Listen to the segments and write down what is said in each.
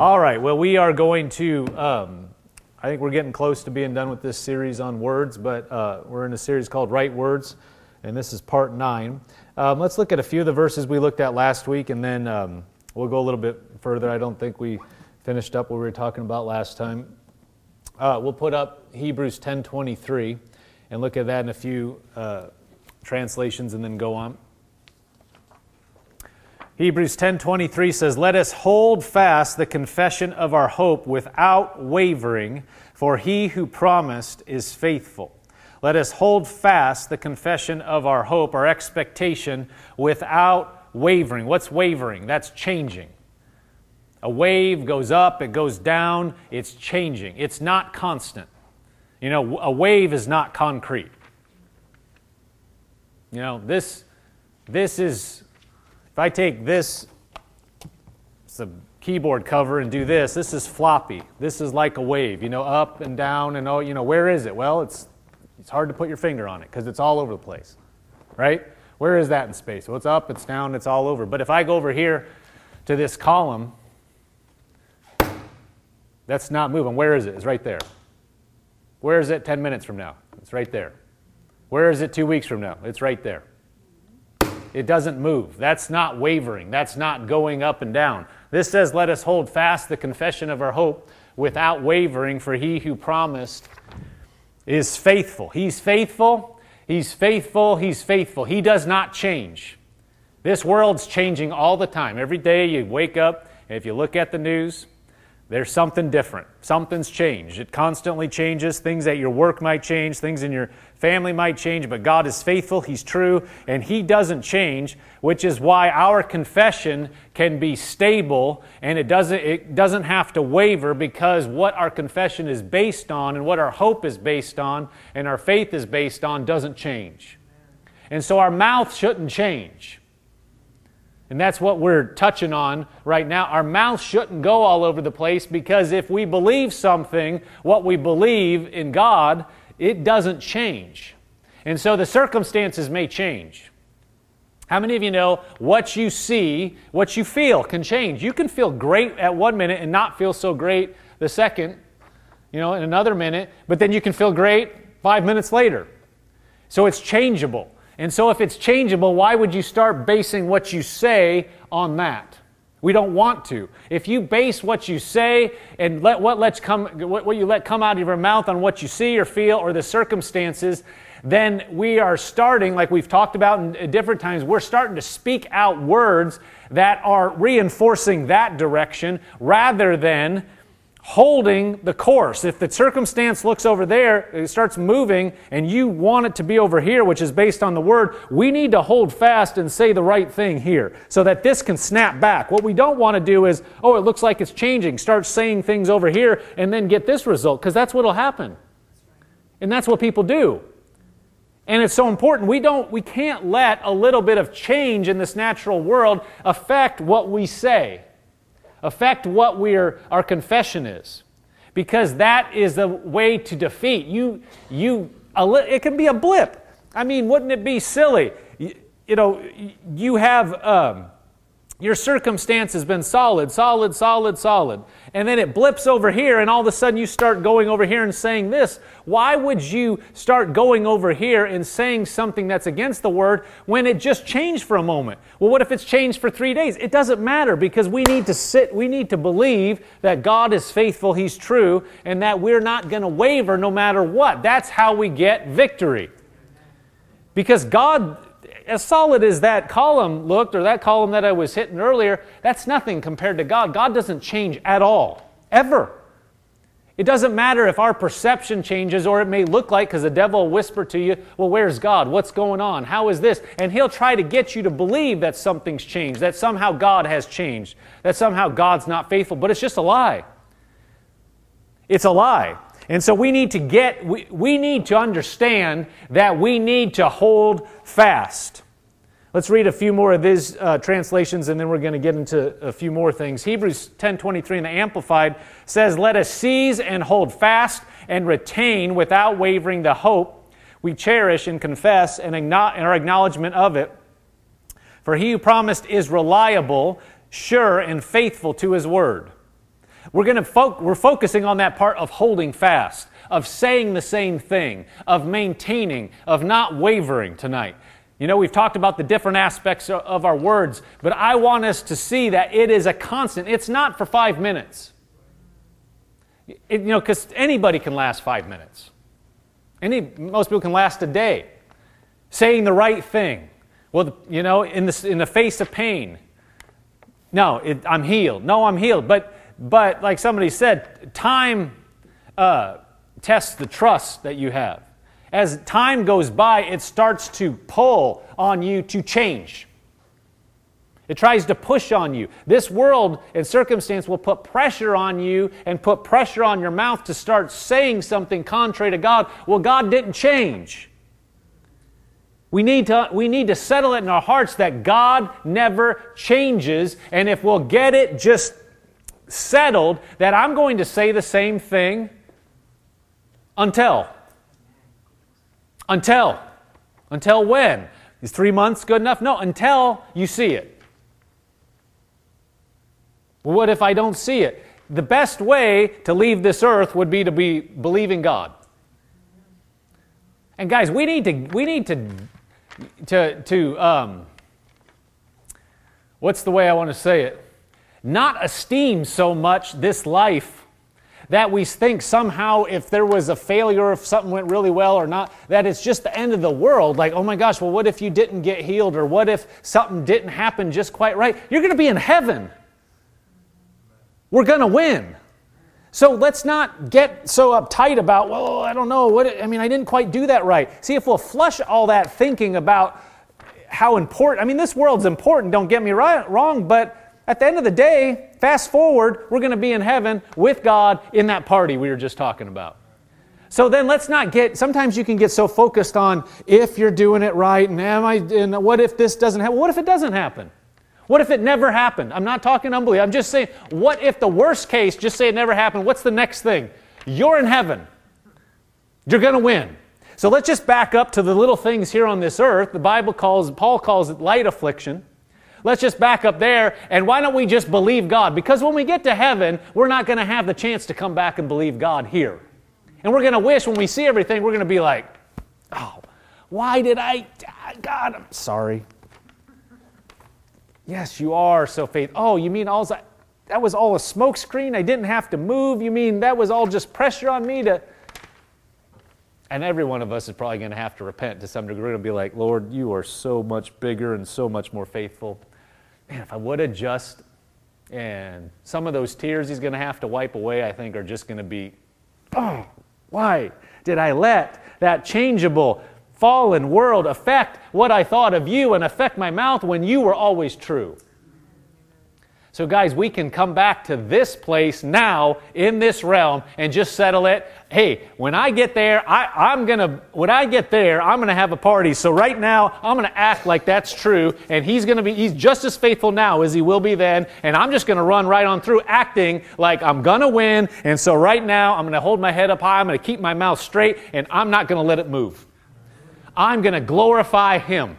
All right, well, we are going to, um, I think we're getting close to being done with this series on words, but uh, we're in a series called Right Words, and this is part nine. Um, let's look at a few of the verses we looked at last week, and then um, we'll go a little bit further. I don't think we finished up what we were talking about last time. Uh, we'll put up Hebrews 10.23 and look at that in a few uh, translations and then go on. Hebrews 10:23 says, "Let us hold fast the confession of our hope without wavering, for he who promised is faithful." Let us hold fast the confession of our hope, our expectation without wavering. What's wavering? That's changing. A wave goes up, it goes down, it's changing. It's not constant. You know, a wave is not concrete. You know, this this is I take this, it's a keyboard cover, and do this, this is floppy. This is like a wave, you know, up and down, and oh, you know, where is it? Well, it's, it's hard to put your finger on it because it's all over the place, right? Where is that in space? Well, it's up, it's down, it's all over. But if I go over here to this column, that's not moving. Where is it? It's right there. Where is it 10 minutes from now? It's right there. Where is it two weeks from now? It's right there. It doesn't move. That's not wavering. That's not going up and down. This says, Let us hold fast the confession of our hope without wavering, for he who promised is faithful. He's faithful. He's faithful. He's faithful. He does not change. This world's changing all the time. Every day you wake up, and if you look at the news, there's something different. Something's changed. It constantly changes. Things at your work might change, things in your family might change, but God is faithful, He's true, and He doesn't change, which is why our confession can be stable and it doesn't, it doesn't have to waver because what our confession is based on and what our hope is based on and our faith is based on doesn't change. And so our mouth shouldn't change. And that's what we're touching on right now. Our mouth shouldn't go all over the place because if we believe something, what we believe in God, it doesn't change. And so the circumstances may change. How many of you know what you see, what you feel can change? You can feel great at one minute and not feel so great the second, you know, in another minute, but then you can feel great five minutes later. So it's changeable. And so, if it's changeable, why would you start basing what you say on that? We don't want to. If you base what you say and let what lets come what, what you let come out of your mouth on what you see or feel or the circumstances, then we are starting, like we've talked about in different times, we're starting to speak out words that are reinforcing that direction rather than holding the course. If the circumstance looks over there, it starts moving, and you want it to be over here, which is based on the word, we need to hold fast and say the right thing here so that this can snap back. What we don't want to do is, oh, it looks like it's changing, start saying things over here, and then get this result, because that's what will happen. And that's what people do. And it's so important. We don't we can't let a little bit of change in this natural world affect what we say affect what we're, our confession is. Because that is the way to defeat. You, you, it can be a blip. I mean, wouldn't it be silly? You, you know, you have. Um, your circumstance has been solid, solid, solid, solid. And then it blips over here, and all of a sudden you start going over here and saying this. Why would you start going over here and saying something that's against the word when it just changed for a moment? Well, what if it's changed for three days? It doesn't matter because we need to sit, we need to believe that God is faithful, He's true, and that we're not going to waver no matter what. That's how we get victory. Because God as solid as that column looked, or that column that I was hitting earlier, that's nothing compared to God. God doesn't change at all, ever. It doesn't matter if our perception changes or it may look like, because the devil will whisper to you, Well, where's God? What's going on? How is this? And he'll try to get you to believe that something's changed, that somehow God has changed, that somehow God's not faithful. But it's just a lie. It's a lie. And so we need to get, we, we need to understand that we need to hold fast. Let's read a few more of these uh, translations and then we're going to get into a few more things. Hebrews 10:23 in the amplified says, "Let us seize and hold fast and retain without wavering the hope we cherish and confess and our acknowledgement of it. For he who promised is reliable, sure and faithful to his word." We're, gonna fo- we're focusing on that part of holding fast, of saying the same thing, of maintaining, of not wavering tonight. You know, we've talked about the different aspects of our words, but I want us to see that it is a constant. It's not for five minutes. It, you know, because anybody can last five minutes. Any, most people can last a day. Saying the right thing. Well, you know, in the, in the face of pain. No, it, I'm healed. No, I'm healed. But, but like somebody said, time uh, tests the trust that you have. As time goes by, it starts to pull on you to change. It tries to push on you. This world and circumstance will put pressure on you and put pressure on your mouth to start saying something contrary to God. Well, God didn't change. We need, to, we need to settle it in our hearts that God never changes. And if we'll get it just settled, that I'm going to say the same thing until. Until. Until when? Is three months good enough? No, until you see it. Well, what if I don't see it? The best way to leave this earth would be to be believing God. And guys, we need to we need to to to um, what's the way I want to say it? Not esteem so much this life that we think somehow if there was a failure, if something went really well or not, that it's just the end of the world. Like, oh my gosh, well, what if you didn't get healed? Or what if something didn't happen just quite right? You're going to be in heaven. We're going to win. So let's not get so uptight about, well, I don't know, what, I mean, I didn't quite do that right. See, if we'll flush all that thinking about how important, I mean, this world's important, don't get me right, wrong, but at the end of the day, fast forward, we're going to be in heaven with God in that party we were just talking about. So then let's not get, sometimes you can get so focused on if you're doing it right and am I, and what if this doesn't happen? What if it doesn't happen? What if it never happened? I'm not talking unbelief. I'm just saying, what if the worst case, just say it never happened, what's the next thing? You're in heaven. You're going to win. So let's just back up to the little things here on this earth. The Bible calls, Paul calls it light affliction. Let's just back up there, and why don't we just believe God? Because when we get to heaven, we're not going to have the chance to come back and believe God here. And we're going to wish when we see everything, we're going to be like, oh, why did I, God, I'm sorry. Yes, you are so faithful. Oh, you mean all that That was all a smokescreen? I didn't have to move? You mean that was all just pressure on me to. And every one of us is probably going to have to repent to some degree. We're be like, Lord, you are so much bigger and so much more faithful. Man, if I would have just. And some of those tears he's going to have to wipe away, I think, are just going to be, oh, why did I let that changeable, fallen world affect what I thought of you and affect my mouth when you were always true. So, guys, we can come back to this place now in this realm and just settle it. Hey, when I get there, I, am gonna. When I get there, I'm gonna have a party. So right now, I'm gonna act like that's true, and he's gonna be. He's just as faithful now as he will be then, and I'm just gonna run right on through, acting like I'm gonna win. And so right now, I'm gonna hold my head up high. I'm gonna keep my mouth straight, and I'm not gonna let it move. I'm to glorify him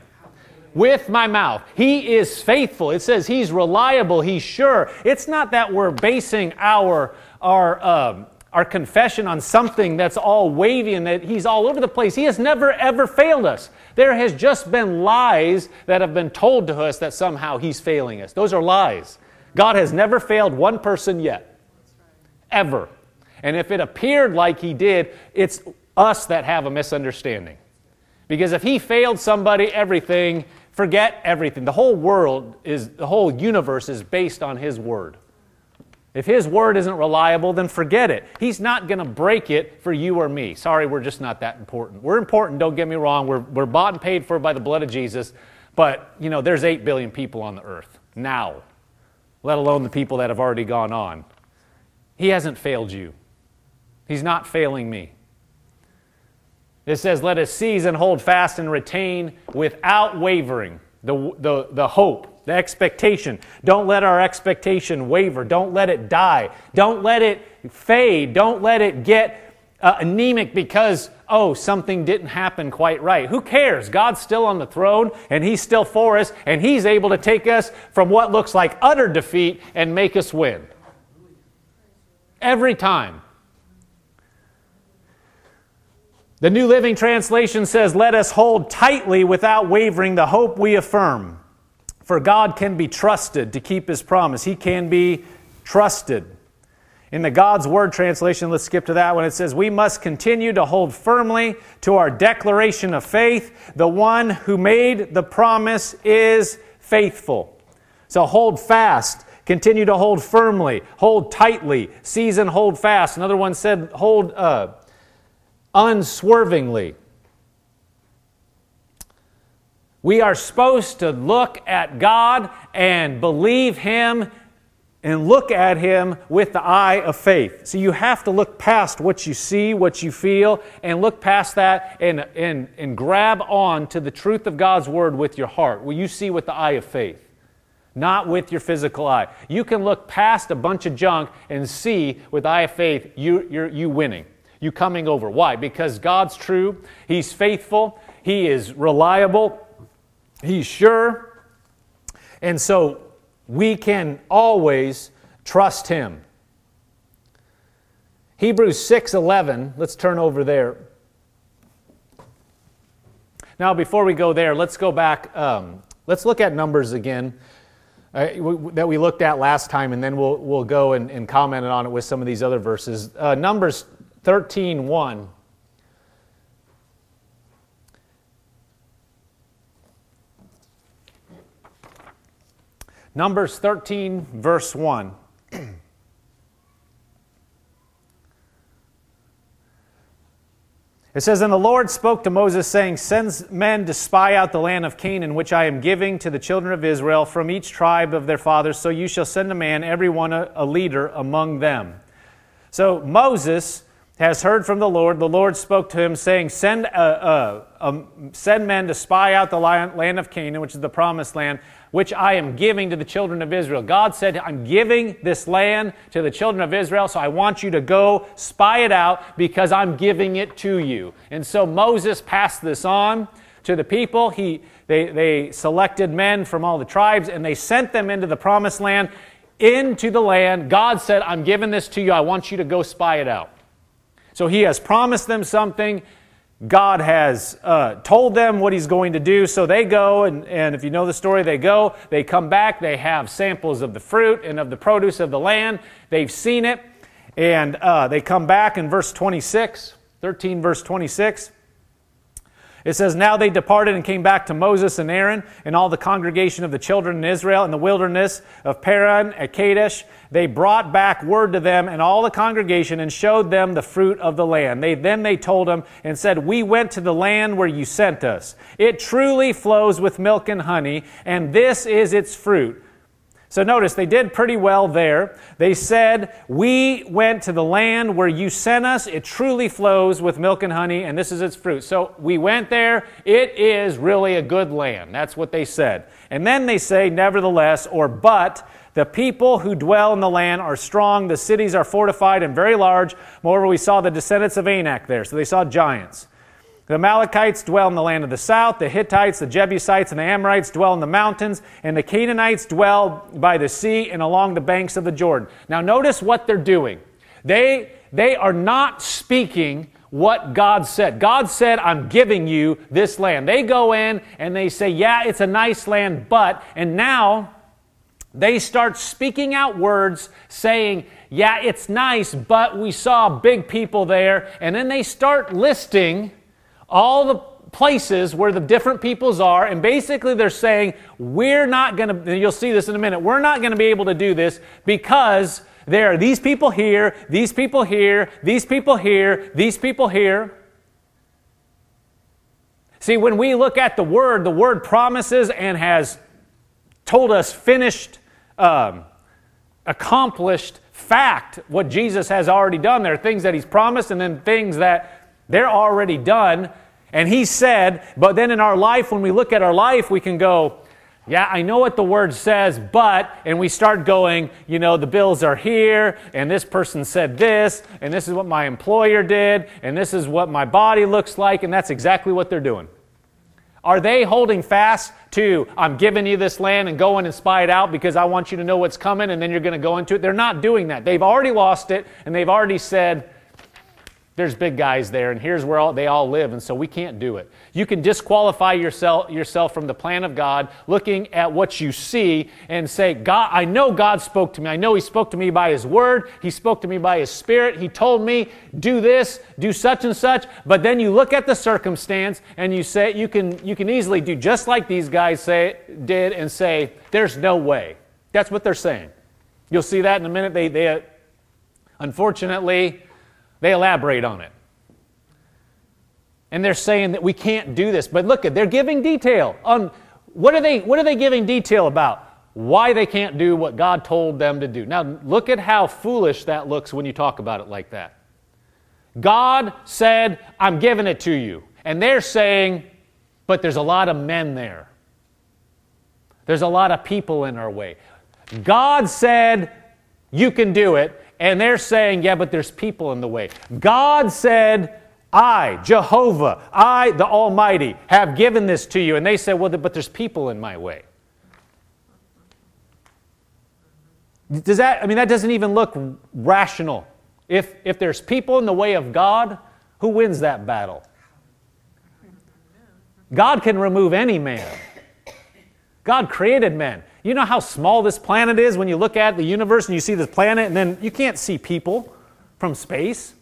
with my mouth. He is faithful. It says he's reliable, he's sure. It's not that we're basing our, our, um, our confession on something that's all wavy and that he's all over the place. He has never, ever failed us. There has just been lies that have been told to us that somehow he's failing us. Those are lies. God has never failed one person yet. Ever. And if it appeared like he did, it's us that have a misunderstanding. Because if he failed somebody, everything, forget everything. The whole world is, the whole universe is based on his word. If his word isn't reliable, then forget it. He's not going to break it for you or me. Sorry, we're just not that important. We're important, don't get me wrong. We're, we're bought and paid for by the blood of Jesus. But, you know, there's 8 billion people on the earth now, let alone the people that have already gone on. He hasn't failed you, He's not failing me. It says, Let us seize and hold fast and retain without wavering the, the, the hope, the expectation. Don't let our expectation waver. Don't let it die. Don't let it fade. Don't let it get uh, anemic because, oh, something didn't happen quite right. Who cares? God's still on the throne and He's still for us and He's able to take us from what looks like utter defeat and make us win. Every time. The New Living Translation says, Let us hold tightly without wavering the hope we affirm. For God can be trusted to keep his promise. He can be trusted. In the God's Word translation, let's skip to that one. It says, We must continue to hold firmly to our declaration of faith. The one who made the promise is faithful. So hold fast. Continue to hold firmly. Hold tightly. Season, hold fast. Another one said, Hold uh, unswervingly. We are supposed to look at God and believe Him and look at Him with the eye of faith. So you have to look past what you see, what you feel, and look past that and, and, and grab on to the truth of God's Word with your heart. Will you see with the eye of faith? Not with your physical eye. You can look past a bunch of junk and see with eye of faith you, you're, you winning you coming over. Why? Because God's true, He's faithful, He is reliable, He's sure. And so we can always trust Him. Hebrews 6:11, let's turn over there. Now, before we go there, let's go back. Um, let's look at numbers again uh, w- that we looked at last time, and then we'll, we'll go and, and comment on it with some of these other verses. Uh, numbers 13 1. Numbers 13, verse 1. It says, And the Lord spoke to Moses, saying, Send men to spy out the land of Canaan, which I am giving to the children of Israel from each tribe of their fathers. So you shall send a man, every one a, a leader among them. So Moses has heard from the Lord. The Lord spoke to him, saying, Send, uh, uh, um, send men to spy out the land of Canaan, which is the promised land, which I am giving to the children of Israel. God said, I'm giving this land to the children of Israel, so I want you to go spy it out because I'm giving it to you. And so Moses passed this on to the people. He, they, they selected men from all the tribes and they sent them into the promised land, into the land. God said, I'm giving this to you. I want you to go spy it out. So he has promised them something. God has uh, told them what he's going to do. So they go, and, and if you know the story, they go, they come back, they have samples of the fruit and of the produce of the land. They've seen it, and uh, they come back in verse 26, 13, verse 26. It says, Now they departed and came back to Moses and Aaron and all the congregation of the children in Israel in the wilderness of Paran at Kadesh. They brought back word to them and all the congregation and showed them the fruit of the land. They, then they told them and said, We went to the land where you sent us. It truly flows with milk and honey, and this is its fruit. So notice they did pretty well there. They said, We went to the land where you sent us. It truly flows with milk and honey, and this is its fruit. So we went there. It is really a good land. That's what they said. And then they say, Nevertheless, or but, the people who dwell in the land are strong. The cities are fortified and very large. Moreover, we saw the descendants of Anak there. So they saw giants. The Amalekites dwell in the land of the south. The Hittites, the Jebusites, and the Amorites dwell in the mountains. And the Canaanites dwell by the sea and along the banks of the Jordan. Now, notice what they're doing. They, they are not speaking what God said. God said, I'm giving you this land. They go in and they say, Yeah, it's a nice land, but, and now they start speaking out words saying, Yeah, it's nice, but we saw big people there. And then they start listing all the places where the different peoples are, and basically they're saying, We're not going to, you'll see this in a minute, we're not going to be able to do this because there are these people here, these people here, these people here, these people here. See, when we look at the Word, the Word promises and has told us finished, um, accomplished fact what Jesus has already done. There are things that He's promised and then things that they're already done. And he said, but then in our life, when we look at our life, we can go, yeah, I know what the word says, but, and we start going, you know, the bills are here, and this person said this, and this is what my employer did, and this is what my body looks like, and that's exactly what they're doing. Are they holding fast to, I'm giving you this land and going and spy it out because I want you to know what's coming and then you're going to go into it? They're not doing that. They've already lost it and they've already said, there's big guys there, and here's where all, they all live, and so we can't do it. You can disqualify yourself, yourself from the plan of God looking at what you see and say, God, I know God spoke to me. I know He spoke to me by His Word. He spoke to me by His Spirit. He told me, do this, do such and such. But then you look at the circumstance and you say, you can, you can easily do just like these guys say, did and say, there's no way. That's what they're saying. You'll see that in a minute. They, they uh, unfortunately, they elaborate on it. And they're saying that we can't do this. But look, at they're giving detail on what are they what are they giving detail about? Why they can't do what God told them to do. Now, look at how foolish that looks when you talk about it like that. God said, I'm giving it to you. And they're saying, but there's a lot of men there. There's a lot of people in our way. God said, you can do it. And they're saying, yeah, but there's people in the way. God said, I, Jehovah, I, the Almighty, have given this to you. And they said, well, but there's people in my way. Does that, I mean, that doesn't even look rational. If, if there's people in the way of God, who wins that battle? God can remove any man. God created men. You know how small this planet is when you look at the universe and you see this planet, and then you can't see people from space.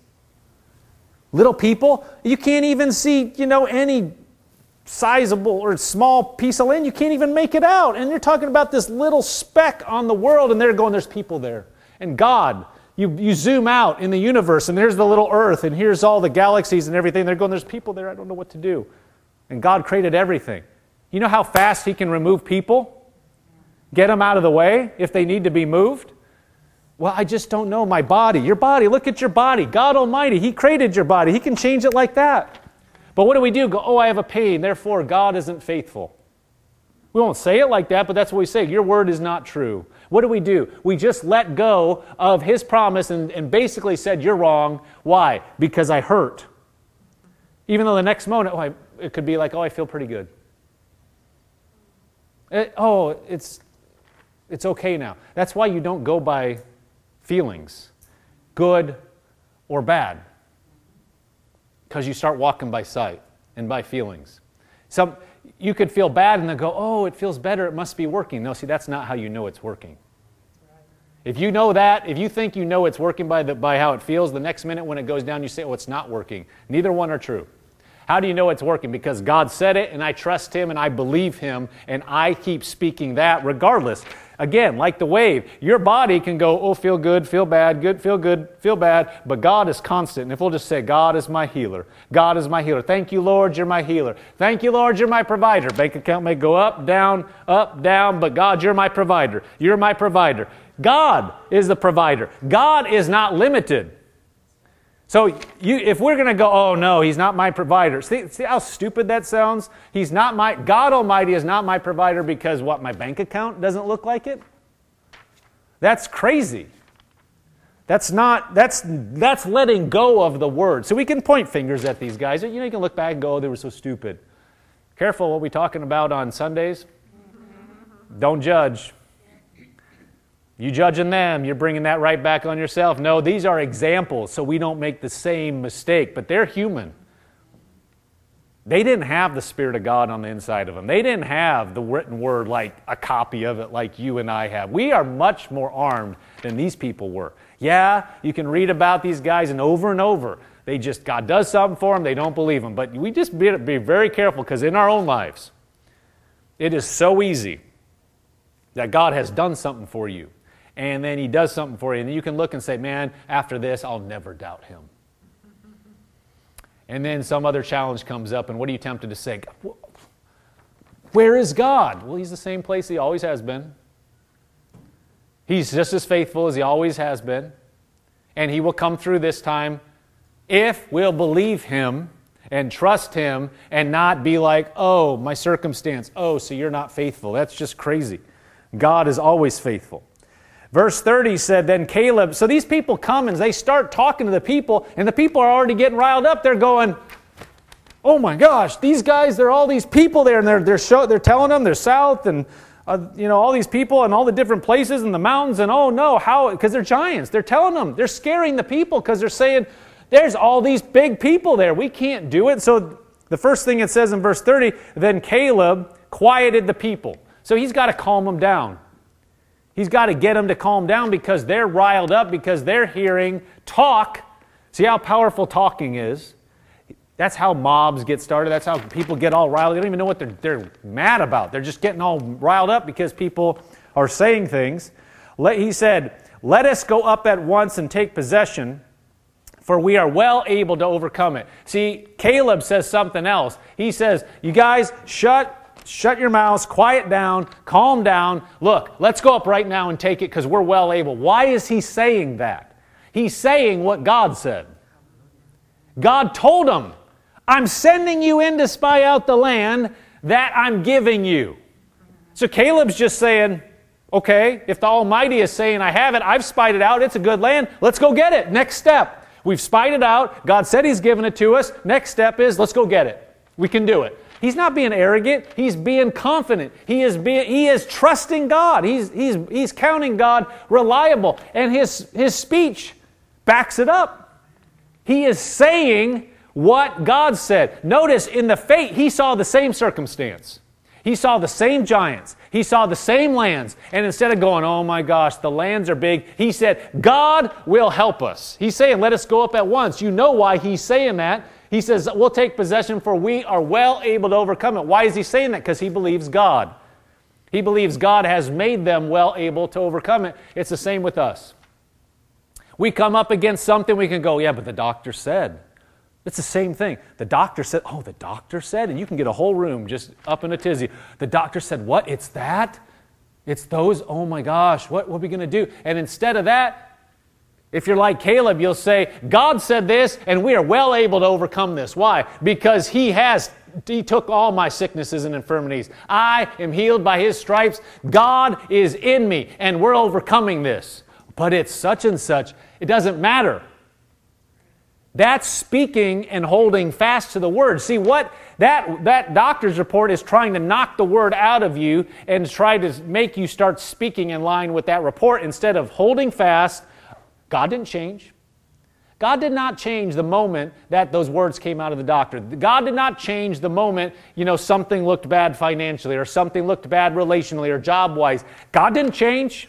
Little people. You can't even see, you know, any sizable or small piece of land. You can't even make it out. And you're talking about this little speck on the world, and they're going, there's people there. And God, you, you zoom out in the universe, and there's the little earth, and here's all the galaxies and everything. They're going, there's people there. I don't know what to do. And God created everything. You know how fast He can remove people? Get them out of the way if they need to be moved? Well, I just don't know. My body, your body, look at your body. God Almighty, He created your body. He can change it like that. But what do we do? Go, oh, I have a pain, therefore God isn't faithful. We won't say it like that, but that's what we say. Your word is not true. What do we do? We just let go of His promise and, and basically said, You're wrong. Why? Because I hurt. Even though the next moment, oh, I, it could be like, Oh, I feel pretty good. It, oh, it's it's okay now. That's why you don't go by feelings, good or bad, because you start walking by sight and by feelings. Some, you could feel bad and then go, oh, it feels better, it must be working. No, see, that's not how you know it's working. If you know that, if you think you know it's working by, the, by how it feels, the next minute when it goes down, you say, oh, it's not working. Neither one are true. How do you know it's working? Because God said it, and I trust Him, and I believe Him, and I keep speaking that regardless. Again, like the wave, your body can go, oh, feel good, feel bad, good, feel good, feel bad, but God is constant. And if we'll just say, God is my healer, God is my healer. Thank you, Lord, you're my healer. Thank you, Lord, you're my provider. Bank account may go up, down, up, down, but God, you're my provider. You're my provider. God is the provider. God is not limited. So you, if we're going to go, oh no, he's not my provider. See, see how stupid that sounds? He's not my, God Almighty is not my provider because what, my bank account doesn't look like it? That's crazy. That's not, that's, that's letting go of the word. So we can point fingers at these guys. You know, you can look back and go, oh, they were so stupid. Careful what we talking about on Sundays. Don't judge. You judging them, you're bringing that right back on yourself. No, these are examples so we don't make the same mistake, but they're human. They didn't have the Spirit of God on the inside of them. They didn't have the written word like a copy of it like you and I have. We are much more armed than these people were. Yeah, you can read about these guys and over and over. They just, God does something for them, they don't believe Him. But we just be, be very careful because in our own lives, it is so easy that God has done something for you and then he does something for you, and you can look and say, Man, after this, I'll never doubt him. And then some other challenge comes up, and what are you tempted to say? Where is God? Well, he's the same place he always has been. He's just as faithful as he always has been. And he will come through this time if we'll believe him and trust him and not be like, oh, my circumstance. Oh, so you're not faithful. That's just crazy. God is always faithful. Verse 30 said, Then Caleb, so these people come and they start talking to the people, and the people are already getting riled up. They're going, oh my gosh, these guys, there are all these people there, and they're, they're, show, they're telling them they're south and, uh, you know, all these people and all the different places and the mountains, and oh no, how, because they're giants. They're telling them, they're scaring the people because they're saying, there's all these big people there. We can't do it. So the first thing it says in verse 30, then Caleb quieted the people. So he's got to calm them down. He's got to get them to calm down because they're riled up because they're hearing talk. See how powerful talking is? That's how mobs get started. That's how people get all riled. They don't even know what they're, they're mad about. They're just getting all riled up because people are saying things. Let, he said, Let us go up at once and take possession, for we are well able to overcome it. See, Caleb says something else. He says, You guys, shut shut your mouths, quiet down, calm down. Look, let's go up right now and take it because we're well able. Why is he saying that? He's saying what God said. God told him, I'm sending you in to spy out the land that I'm giving you. So Caleb's just saying, okay, if the Almighty is saying, I have it, I've spied it out, it's a good land, let's go get it. Next step. We've spied it out. God said He's given it to us. Next step is, let's go get it. We can do it. He's not being arrogant. He's being confident. He is, being, he is trusting God. He's, he's, he's counting God reliable. And his, his speech backs it up. He is saying what God said. Notice in the fate, he saw the same circumstance. He saw the same giants. He saw the same lands. And instead of going, oh my gosh, the lands are big, he said, God will help us. He's saying, let us go up at once. You know why he's saying that. He says, we'll take possession for we are well able to overcome it. Why is he saying that? Because he believes God. He believes God has made them well able to overcome it. It's the same with us. We come up against something, we can go, yeah, but the doctor said. It's the same thing. The doctor said, oh, the doctor said, and you can get a whole room just up in a tizzy. The doctor said, what? It's that? It's those? Oh my gosh, what, what are we going to do? And instead of that, if you're like Caleb, you'll say, God said this, and we are well able to overcome this. Why? Because He has, He took all my sicknesses and infirmities. I am healed by His stripes. God is in me, and we're overcoming this. But it's such and such. It doesn't matter. That's speaking and holding fast to the word. See what that that doctor's report is trying to knock the word out of you and try to make you start speaking in line with that report instead of holding fast God didn't change. God did not change the moment that those words came out of the doctor. God did not change the moment, you know, something looked bad financially or something looked bad relationally or job wise. God didn't change.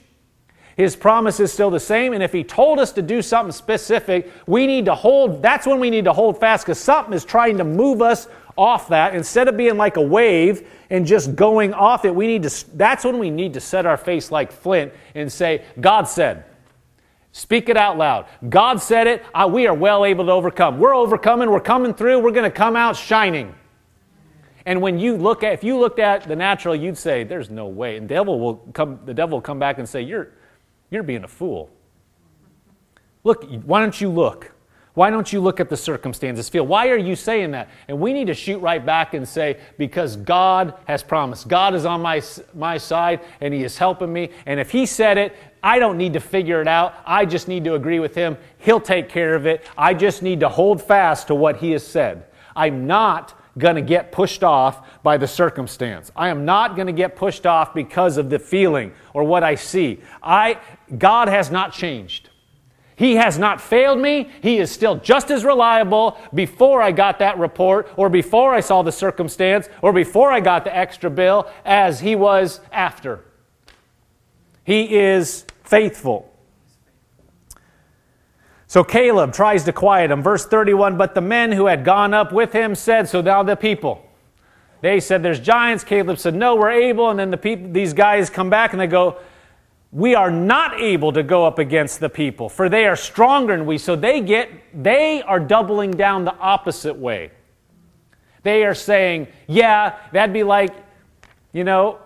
His promise is still the same. And if He told us to do something specific, we need to hold, that's when we need to hold fast because something is trying to move us off that. Instead of being like a wave and just going off it, we need to, that's when we need to set our face like flint and say, God said. Speak it out loud. God said it. Uh, we are well able to overcome. We're overcoming. We're coming through. We're going to come out shining. And when you look at, if you looked at the natural, you'd say, "There's no way." And the devil will come. The devil will come back and say, "You're, you're being a fool." Look. Why don't you look? Why don't you look at the circumstances? Feel, why are you saying that? And we need to shoot right back and say, because God has promised. God is on my, my side and He is helping me. And if He said it, I don't need to figure it out. I just need to agree with Him. He'll take care of it. I just need to hold fast to what He has said. I'm not going to get pushed off by the circumstance. I am not going to get pushed off because of the feeling or what I see. I, God has not changed. He has not failed me. He is still just as reliable before I got that report or before I saw the circumstance or before I got the extra bill as he was after. He is faithful. So Caleb tries to quiet him. Verse 31 But the men who had gone up with him said, So now the people. They said, There's giants. Caleb said, No, we're able. And then the people, these guys come back and they go, we are not able to go up against the people, for they are stronger than we. So they get, they are doubling down the opposite way. They are saying, yeah, that'd be like, you know,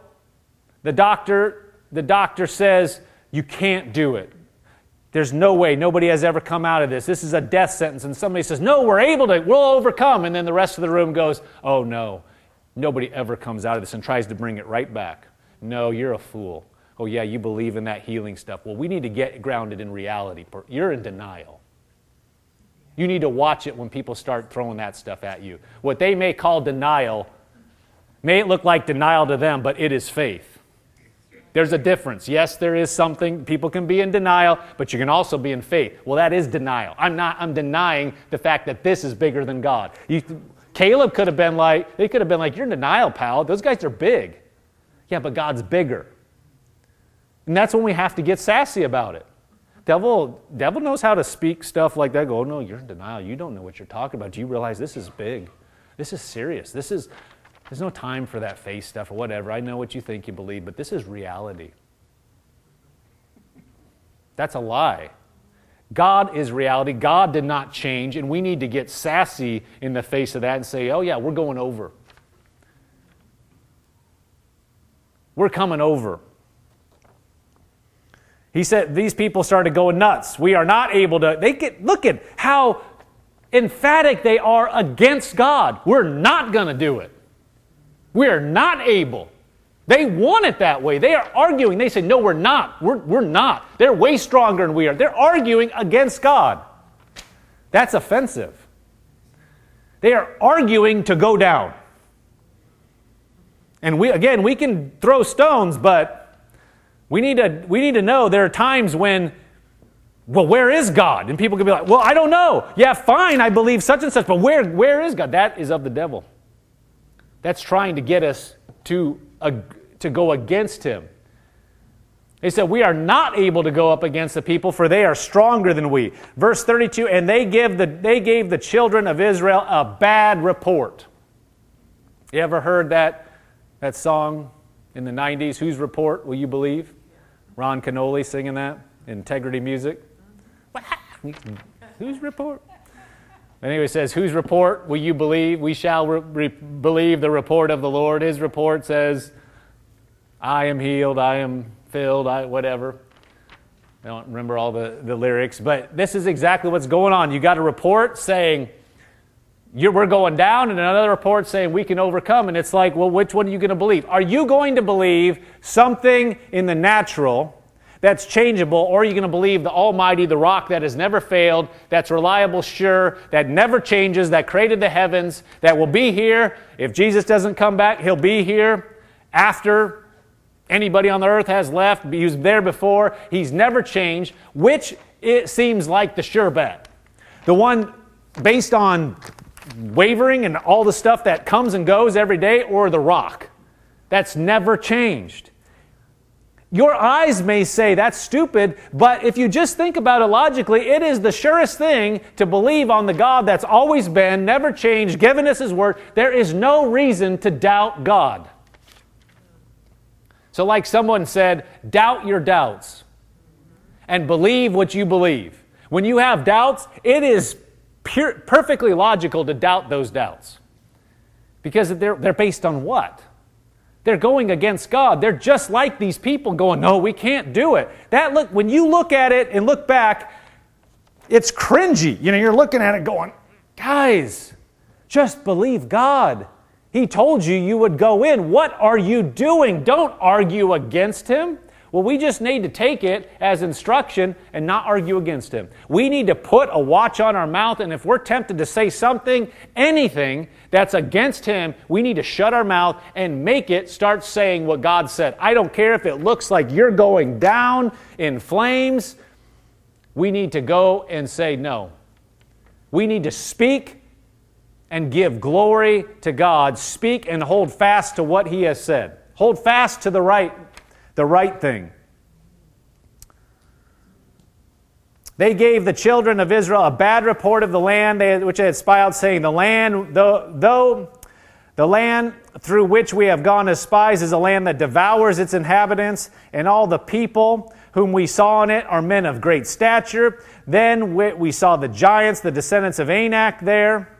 the doctor, the doctor says, you can't do it. There's no way. Nobody has ever come out of this. This is a death sentence. And somebody says, No, we're able to, we'll overcome. And then the rest of the room goes, Oh, no. Nobody ever comes out of this and tries to bring it right back. No, you're a fool oh, yeah, you believe in that healing stuff. Well, we need to get grounded in reality. You're in denial. You need to watch it when people start throwing that stuff at you. What they may call denial may it look like denial to them, but it is faith. There's a difference. Yes, there is something. People can be in denial, but you can also be in faith. Well, that is denial. I'm not, I'm denying the fact that this is bigger than God. You, Caleb could have been like, they could have been like, You're in denial, pal. Those guys are big. Yeah, but God's bigger. And that's when we have to get sassy about it. Devil, devil knows how to speak stuff like that. Go, oh, no, you're in denial. You don't know what you're talking about. Do you realize this is big? This is serious. This is, there's no time for that face stuff or whatever. I know what you think you believe, but this is reality. That's a lie. God is reality. God did not change, and we need to get sassy in the face of that and say, oh, yeah, we're going over. We're coming over. He said these people started going nuts. We are not able to. They get look at how emphatic they are against God. We're not going to do it. We are not able. They want it that way. They are arguing. They say, No, we're not. We're, we're not. They're way stronger than we are. They're arguing against God. That's offensive. They are arguing to go down. And we, again, we can throw stones, but we need to, we need to know there are times when, well, where is God? And people can be like, well, I don't know. Yeah, fine, I believe such and such, but where, where is God? That is of the devil. That's trying to get us to, to go against him. He said, We are not able to go up against the people, for they are stronger than we. Verse 32 And they, give the, they gave the children of Israel a bad report. You ever heard that, that song in the 90s? Whose report will you believe? Ron Kenoly singing that, Integrity Music. Whose report? Anyway, it says, Whose report will you believe? We shall re- re- believe the report of the Lord. His report says, I am healed, I am filled, I, whatever. I don't remember all the, the lyrics, but this is exactly what's going on. You got a report saying, we're going down, and another report saying we can overcome. And it's like, well, which one are you going to believe? Are you going to believe something in the natural that's changeable, or are you going to believe the Almighty, the rock that has never failed, that's reliable, sure, that never changes, that created the heavens, that will be here? If Jesus doesn't come back, he'll be here after anybody on the earth has left. He was there before. He's never changed, which it seems like the sure bet. The one based on wavering and all the stuff that comes and goes every day, or the rock that's never changed. Your eyes may say that's stupid, but if you just think about it logically, it is the surest thing to believe on the God that's always been, never changed, given us His word. There is no reason to doubt God. So, like someone said, doubt your doubts and believe what you believe. When you have doubts, it is pure, perfectly logical to doubt those doubts because they're, they're based on what? They're going against God. They're just like these people going, no, we can't do it. That look, when you look at it and look back, it's cringy. You know, you're looking at it going, guys, just believe God. He told you you would go in. What are you doing? Don't argue against Him. Well, we just need to take it as instruction and not argue against him. We need to put a watch on our mouth, and if we're tempted to say something, anything that's against him, we need to shut our mouth and make it start saying what God said. I don't care if it looks like you're going down in flames. We need to go and say no. We need to speak and give glory to God. Speak and hold fast to what he has said. Hold fast to the right the right thing. They gave the children of Israel a bad report of the land which they had spied out, saying, The land, though, though the land through which we have gone as spies is a land that devours its inhabitants, and all the people whom we saw in it are men of great stature. Then we saw the giants, the descendants of Anak there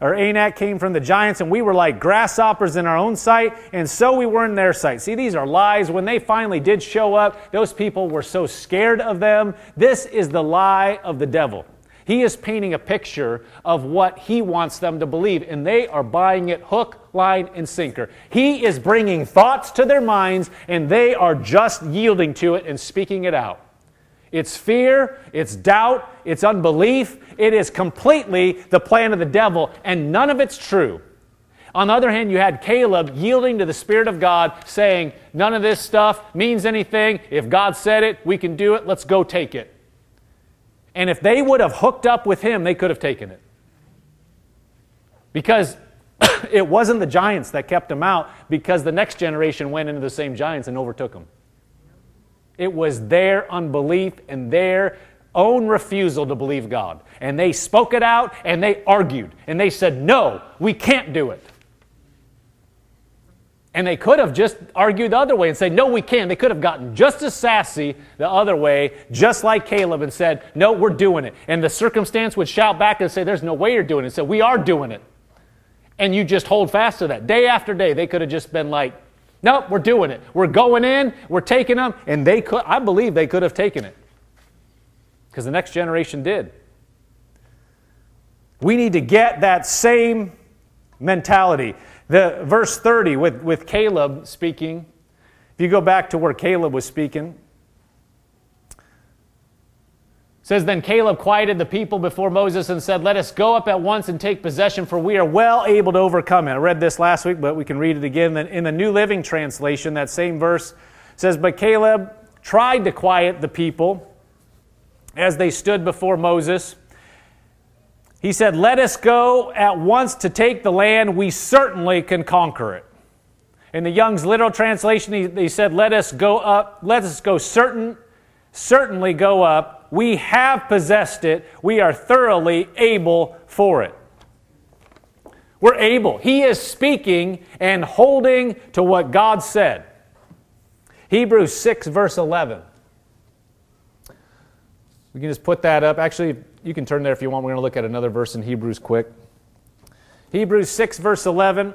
or Anak came from the giants, and we were like grasshoppers in our own sight, and so we were in their sight. See, these are lies. When they finally did show up, those people were so scared of them. This is the lie of the devil. He is painting a picture of what he wants them to believe, and they are buying it hook, line, and sinker. He is bringing thoughts to their minds, and they are just yielding to it and speaking it out. It's fear, it's doubt, it's unbelief. It is completely the plan of the devil, and none of it's true. On the other hand, you had Caleb yielding to the Spirit of God, saying, None of this stuff means anything. If God said it, we can do it. Let's go take it. And if they would have hooked up with him, they could have taken it. Because it wasn't the giants that kept them out, because the next generation went into the same giants and overtook them. It was their unbelief and their own refusal to believe God. And they spoke it out and they argued and they said, No, we can't do it. And they could have just argued the other way and said, No, we can't. They could have gotten just as sassy the other way, just like Caleb, and said, No, we're doing it. And the circumstance would shout back and say, There's no way you're doing it. And say, We are doing it. And you just hold fast to that. Day after day, they could have just been like, Nope, we're doing it. We're going in, we're taking them. And they could, I believe they could have taken it. Because the next generation did. We need to get that same mentality. The verse 30 with, with Caleb speaking, if you go back to where Caleb was speaking, says then Caleb quieted the people before Moses and said, "Let us go up at once and take possession, for we are well able to overcome it." I read this last week, but we can read it again. In the New Living Translation, that same verse says, "But Caleb tried to quiet the people as they stood before Moses." He said, Let us go at once to take the land. We certainly can conquer it. In the Young's literal translation, he, he said, Let us go up, let us go certain, certainly go up. We have possessed it. We are thoroughly able for it. We're able. He is speaking and holding to what God said. Hebrews 6, verse 11. We can just put that up. Actually, you can turn there if you want. We're going to look at another verse in Hebrews quick. Hebrews 6, verse 11.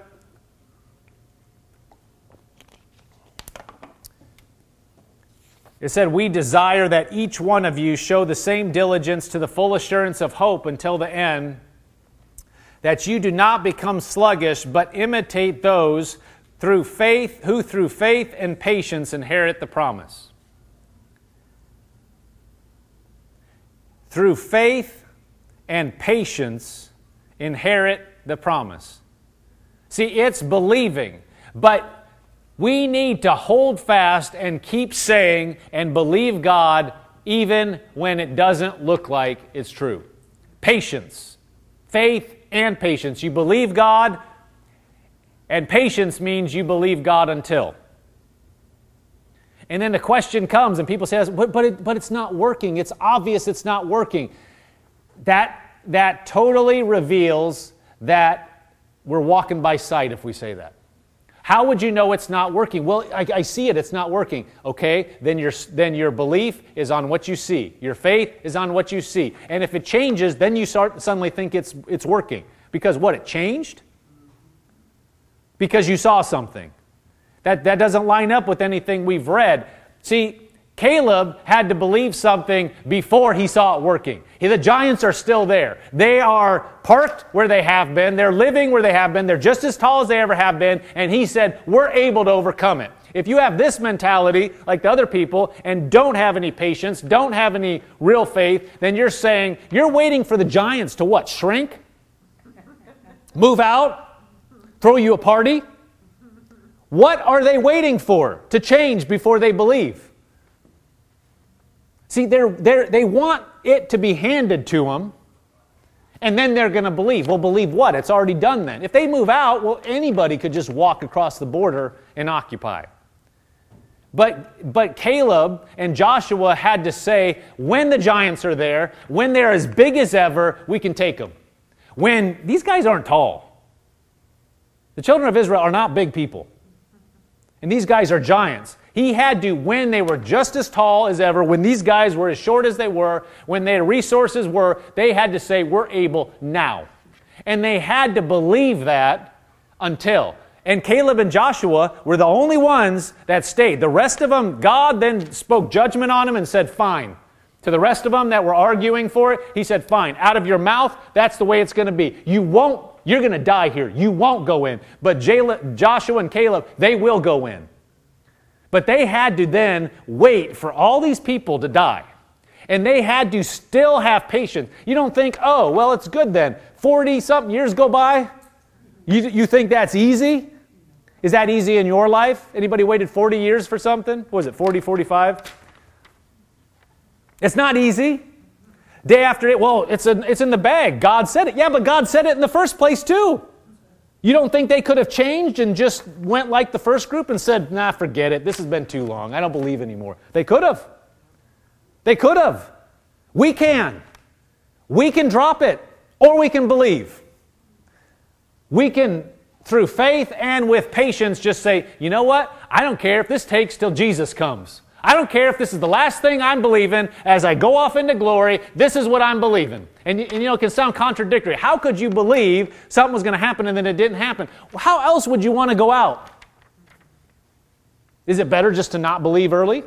It said, We desire that each one of you show the same diligence to the full assurance of hope until the end, that you do not become sluggish, but imitate those through faith who through faith and patience inherit the promise. through faith and patience inherit the promise. See, it's believing, but we need to hold fast and keep saying and believe God even when it doesn't look like it's true. Patience, faith, and patience. You believe God, and patience means you believe God until. And then the question comes, and people say, but, but, it, but it's not working. It's obvious it's not working. That, that totally reveals that we're walking by sight if we say that. How would you know it's not working? Well, I, I, see it, it's not working. Okay, then your, then your belief is on what you see. Your faith is on what you see. And if it changes, then you start suddenly think it's, it's working. Because what? It changed? Because you saw something. That, that doesn't line up with anything we've read. See, Caleb had to believe something before he saw it working. The giants are still there. They are parked where they have been. They're living where they have been. They're just as tall as they ever have been. And he said, We're able to overcome it. If you have this mentality, like the other people, and don't have any patience, don't have any real faith, then you're saying, You're waiting for the giants to what? Shrink? Move out? Throw you a party? What are they waiting for to change before they believe? See, they're, they're, they want it to be handed to them, and then they're going to believe. Well, believe what? It's already done then. If they move out, well, anybody could just walk across the border and occupy. But, but Caleb and Joshua had to say, when the giants are there, when they're as big as ever, we can take them. When these guys aren't tall, the children of Israel are not big people. And these guys are giants. He had to, when they were just as tall as ever, when these guys were as short as they were, when their resources were, they had to say, We're able now. And they had to believe that until. And Caleb and Joshua were the only ones that stayed. The rest of them, God then spoke judgment on them and said, Fine. To the rest of them that were arguing for it, he said, Fine. Out of your mouth, that's the way it's going to be. You won't you're going to die here. You won't go in. But Joshua and Caleb, they will go in. But they had to then wait for all these people to die. And they had to still have patience. You don't think, oh, well, it's good then. 40 something years go by? You, you think that's easy? Is that easy in your life? Anybody waited 40 years for something? What was it, 40, 45? It's not easy. Day after day, well, it's, a, it's in the bag. God said it. Yeah, but God said it in the first place, too. You don't think they could have changed and just went like the first group and said, nah, forget it. This has been too long. I don't believe anymore. They could have. They could have. We can. We can drop it or we can believe. We can, through faith and with patience, just say, you know what? I don't care if this takes till Jesus comes. I don't care if this is the last thing I'm believing as I go off into glory. This is what I'm believing. And, and, you know, it can sound contradictory. How could you believe something was going to happen and then it didn't happen? How else would you want to go out? Is it better just to not believe early?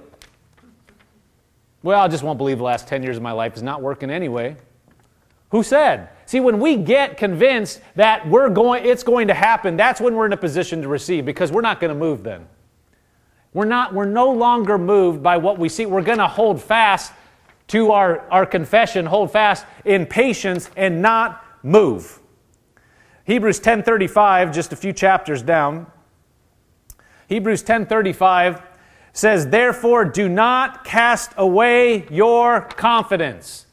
Well, I just won't believe the last 10 years of my life is not working anyway. Who said? See, when we get convinced that we're going, it's going to happen, that's when we're in a position to receive because we're not going to move then. We're, not, we're no longer moved by what we see. We're going to hold fast to our, our confession, hold fast in patience and not move. Hebrews 10:35, just a few chapters down. Hebrews 10:35 says, "Therefore do not cast away your confidence."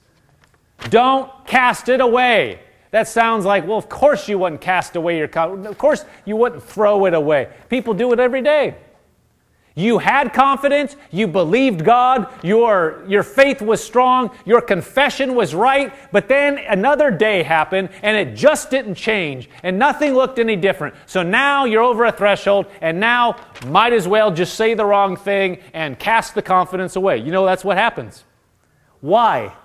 Don't cast it away. That sounds like, well, of course you wouldn't cast away your confidence. Of course you wouldn't throw it away. People do it every day. You had confidence, you believed God, your, your faith was strong, your confession was right, but then another day happened and it just didn't change and nothing looked any different. So now you're over a threshold and now might as well just say the wrong thing and cast the confidence away. You know, that's what happens. Why?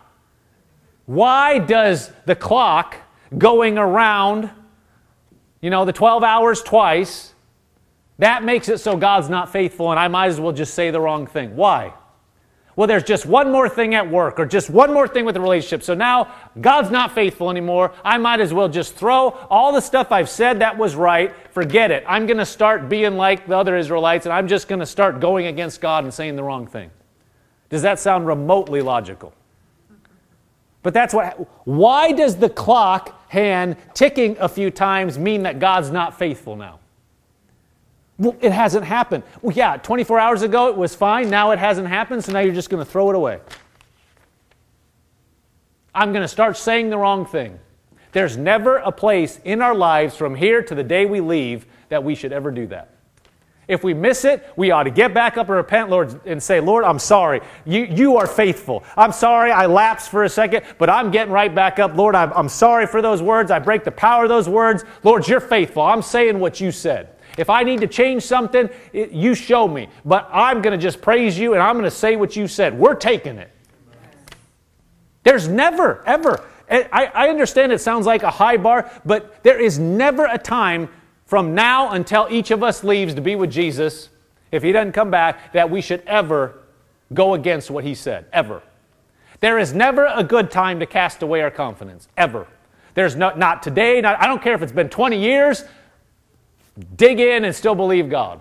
Why does the clock going around, you know, the 12 hours twice, that makes it so God's not faithful, and I might as well just say the wrong thing. Why? Well, there's just one more thing at work, or just one more thing with the relationship. So now God's not faithful anymore. I might as well just throw all the stuff I've said that was right, forget it. I'm going to start being like the other Israelites, and I'm just going to start going against God and saying the wrong thing. Does that sound remotely logical? But that's what. Why does the clock hand ticking a few times mean that God's not faithful now? Well, it hasn't happened. Well, yeah, 24 hours ago it was fine. Now it hasn't happened, so now you're just going to throw it away. I'm going to start saying the wrong thing. There's never a place in our lives from here to the day we leave that we should ever do that. If we miss it, we ought to get back up and repent, Lord, and say, Lord, I'm sorry. You, you are faithful. I'm sorry I lapsed for a second, but I'm getting right back up. Lord, I'm, I'm sorry for those words. I break the power of those words. Lord, you're faithful. I'm saying what you said. If I need to change something, it, you show me. But I'm going to just praise you and I'm going to say what you said. We're taking it. There's never, ever, I, I understand it sounds like a high bar, but there is never a time from now until each of us leaves to be with Jesus, if he doesn't come back, that we should ever go against what he said. Ever. There is never a good time to cast away our confidence. Ever. There's no, not today, not, I don't care if it's been 20 years, dig in and still believe God.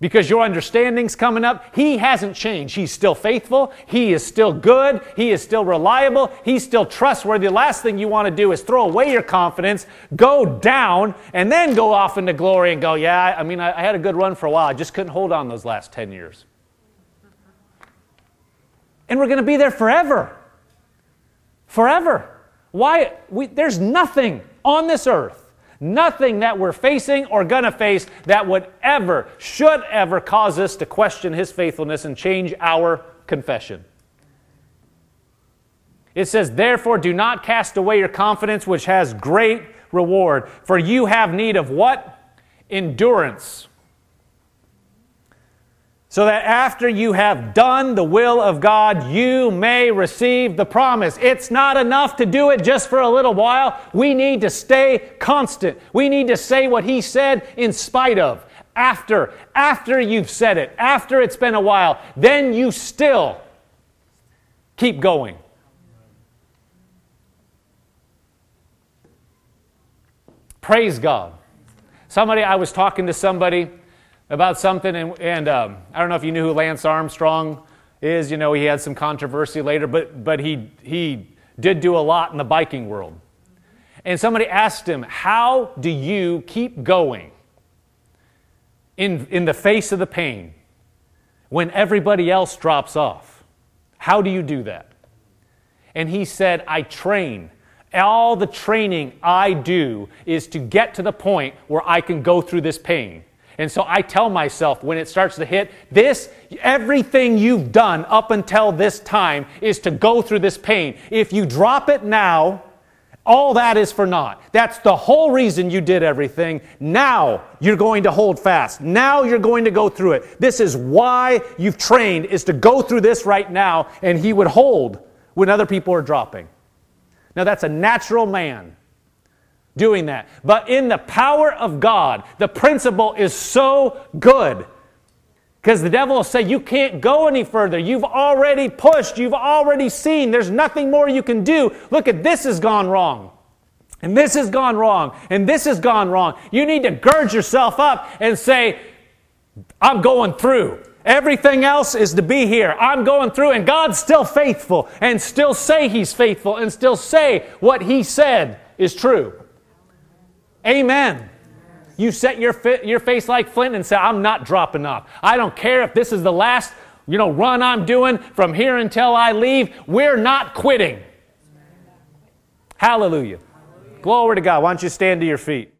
Because your understanding's coming up. He hasn't changed. He's still faithful. He is still good. He is still reliable. He's still trustworthy. The last thing you want to do is throw away your confidence, go down, and then go off into glory and go, yeah, I mean, I, had a good run for a while. I just couldn't hold on those last 10 years. And we're going to be there forever. Forever. Why? We, there's nothing on this earth Nothing that we're facing or to face that would ever, should ever cause us to question His faithfulness and change our confession. It says, Therefore, do not cast away your confidence, which has great reward. For you have need of what? Endurance so that after you have done the will of God, you may receive the promise. It's not enough to do it just for a little while. We need to stay constant. We need to say what He said in spite of. After, after you've said it, after it's been a while, then you still keep going. Praise God. Somebody, I was talking to somebody about something, and, and um, I don't know if you knew who Lance Armstrong is, you know, he had some controversy later, but, but he, he did do a lot in the biking world. And somebody asked him, How do you keep going in, in the face of the pain when everybody else drops off? How do you do that? And he said, I train. All the training I do is to get to the point where I can go through this pain. And so I tell myself when it starts to hit, this, everything you've done up until this time is to go through this pain. If you drop it now, all that is for naught. That's the whole reason you did everything. Now you're going to hold fast. Now you're going to go through it. This is why you've trained is to go through this right now and he would hold when other people are dropping. Now that's a natural man doing that. But in the power of God, the principle is so good. Because the devil will say, You can't go any further. You've already pushed. You've already seen. There's nothing more you can do. Look at this has gone wrong. And this has gone wrong. And this has gone wrong. You need to gird yourself up and say, I'm going through. Everything else is to be here. I'm going through, and God's still faithful, and still say He's faithful, and still say what He said is true. Amen. You set your, fi- your face like flint and say, I'm not dropping off. I don't care if this is the last you know, run I'm doing from here until I leave. We're not quitting. Hallelujah. Hallelujah. Glory to God. Why don't you stand to your feet?